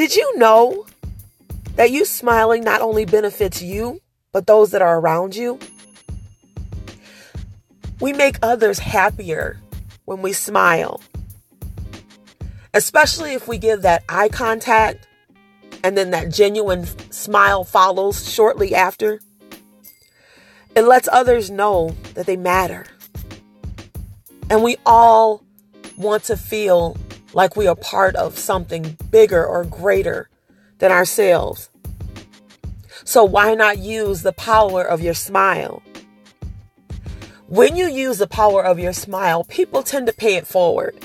Did you know that you smiling not only benefits you, but those that are around you? We make others happier when we smile, especially if we give that eye contact and then that genuine smile follows shortly after. It lets others know that they matter. And we all want to feel like we are part of something bigger or greater than ourselves. So, why not use the power of your smile? When you use the power of your smile, people tend to pay it forward.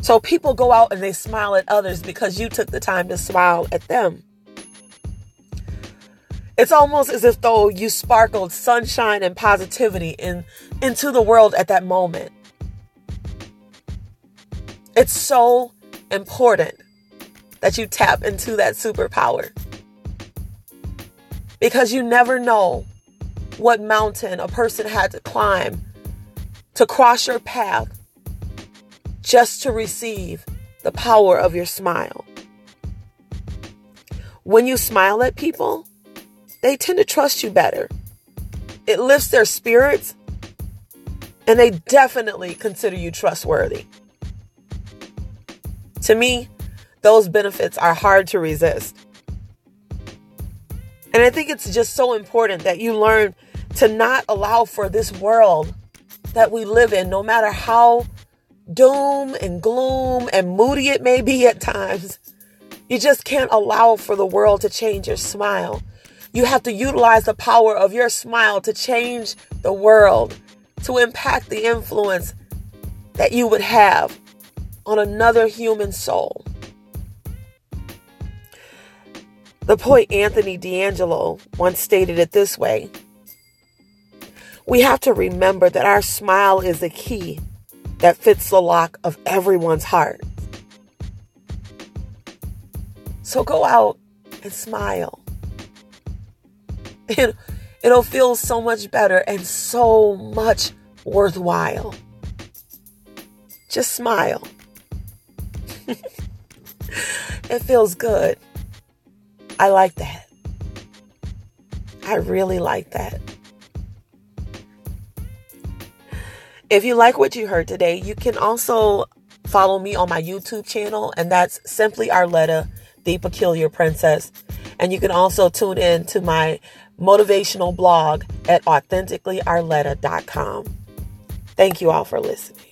So, people go out and they smile at others because you took the time to smile at them. It's almost as if though you sparkled sunshine and positivity in into the world at that moment. It's so important that you tap into that superpower. Because you never know what mountain a person had to climb to cross your path just to receive the power of your smile. When you smile at people, they tend to trust you better. It lifts their spirits, and they definitely consider you trustworthy. To me, those benefits are hard to resist. And I think it's just so important that you learn to not allow for this world that we live in, no matter how doom and gloom and moody it may be at times. You just can't allow for the world to change your smile. You have to utilize the power of your smile to change the world, to impact the influence that you would have on another human soul. The poet Anthony D'Angelo once stated it this way We have to remember that our smile is the key that fits the lock of everyone's heart. So go out and smile. It, it'll feel so much better and so much worthwhile. Just smile. it feels good. I like that. I really like that. If you like what you heard today, you can also follow me on my YouTube channel, and that's simply Arletta, the Peculiar Princess. And you can also tune in to my motivational blog at authenticallyarletta.com. Thank you all for listening.